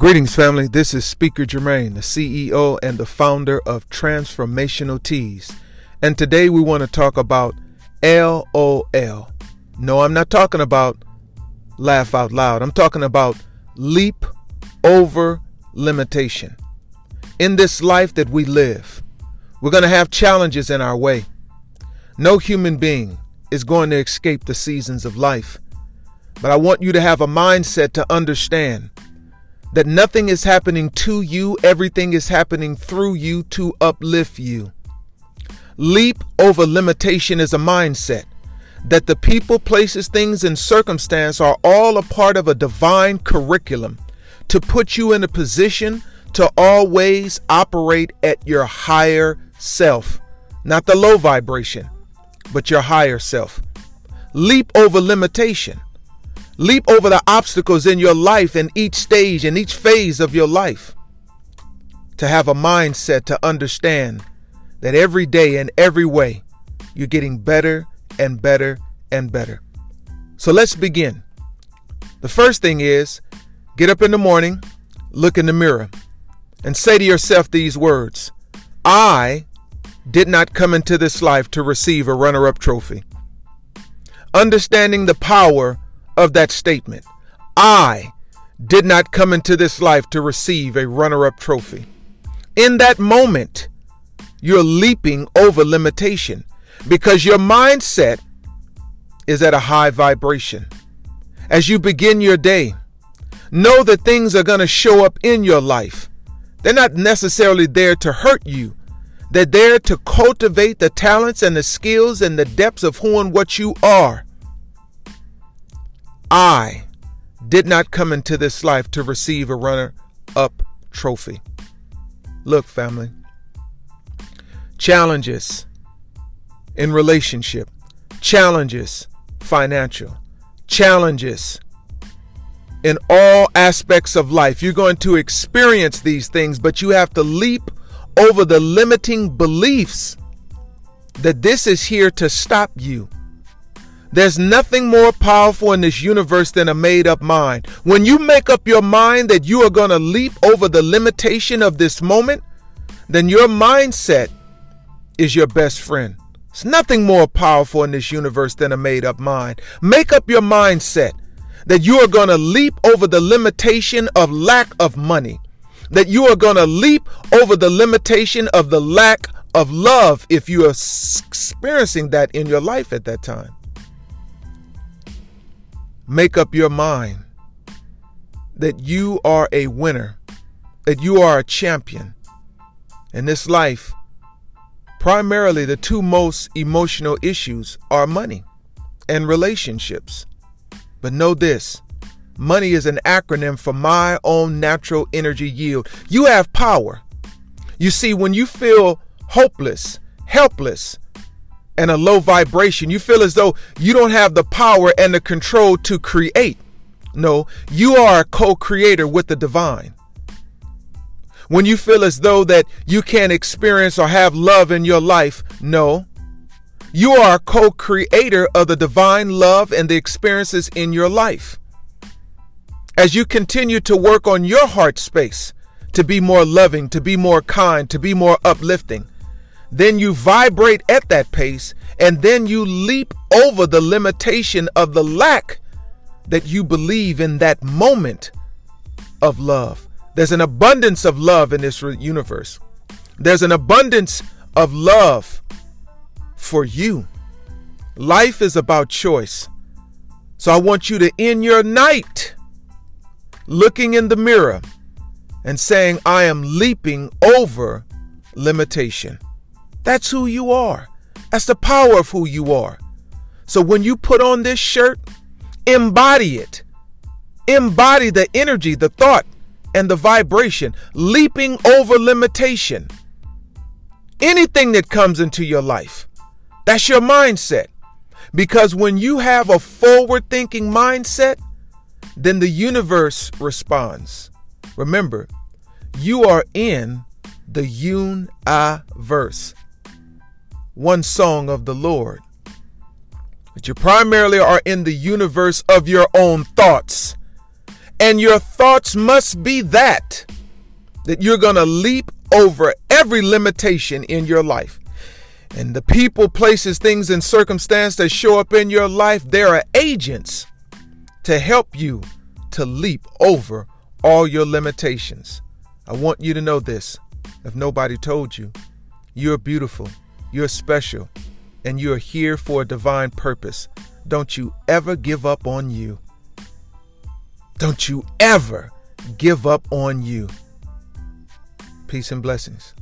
Greetings, family. This is Speaker Jermaine, the CEO and the founder of Transformational Tees. And today we want to talk about LOL. No, I'm not talking about laugh out loud. I'm talking about leap over limitation. In this life that we live, we're going to have challenges in our way. No human being is going to escape the seasons of life. But I want you to have a mindset to understand that nothing is happening to you, everything is happening through you to uplift you. Leap over limitation is a mindset that the people, places, things, and circumstance are all a part of a divine curriculum to put you in a position to always operate at your higher self, not the low vibration, but your higher self. Leap over limitation. Leap over the obstacles in your life in each stage and each phase of your life. To have a mindset to understand that every day and every way you're getting better and better and better. So let's begin. The first thing is get up in the morning, look in the mirror, and say to yourself these words I did not come into this life to receive a runner up trophy. Understanding the power of that statement. I did not come into this life to receive a runner up trophy. In that moment, you're leaping over limitation because your mindset is at a high vibration. As you begin your day, know that things are going to show up in your life. They're not necessarily there to hurt you. They're there to cultivate the talents and the skills and the depths of who and what you are. I did not come into this life to receive a runner up trophy. Look, family, challenges in relationship, challenges financial, challenges in all aspects of life. You're going to experience these things, but you have to leap over the limiting beliefs that this is here to stop you there's nothing more powerful in this universe than a made up mind. When you make up your mind that you are going to leap over the limitation of this moment, then your mindset is your best friend. It's nothing more powerful in this universe than a made up mind. Make up your mindset that you are going to leap over the limitation of lack of money, that you are going to leap over the limitation of the lack of love if you are experiencing that in your life at that time make up your mind that you are a winner, that you are a champion. In this life, primarily the two most emotional issues are money and relationships. But know this money is an acronym for my own natural energy yield. You have power. You see, when you feel hopeless, helpless, and a low vibration. You feel as though you don't have the power and the control to create. No, you are a co creator with the divine. When you feel as though that you can't experience or have love in your life, no. You are a co creator of the divine love and the experiences in your life. As you continue to work on your heart space to be more loving, to be more kind, to be more uplifting, then you vibrate at that pace, and then you leap over the limitation of the lack that you believe in that moment of love. There's an abundance of love in this universe. There's an abundance of love for you. Life is about choice. So I want you to end your night looking in the mirror and saying, I am leaping over limitation. That's who you are. That's the power of who you are. So when you put on this shirt, embody it. Embody the energy, the thought, and the vibration, leaping over limitation. Anything that comes into your life, that's your mindset. Because when you have a forward thinking mindset, then the universe responds. Remember, you are in the universe one song of the Lord. But you primarily are in the universe of your own thoughts. And your thoughts must be that, that you're going to leap over every limitation in your life. And the people, places, things, and circumstance that show up in your life, there are agents to help you to leap over all your limitations. I want you to know this. If nobody told you, you're beautiful, you're special, and you're here for a divine purpose. Don't you ever give up on you. Don't you ever give up on you. Peace and blessings.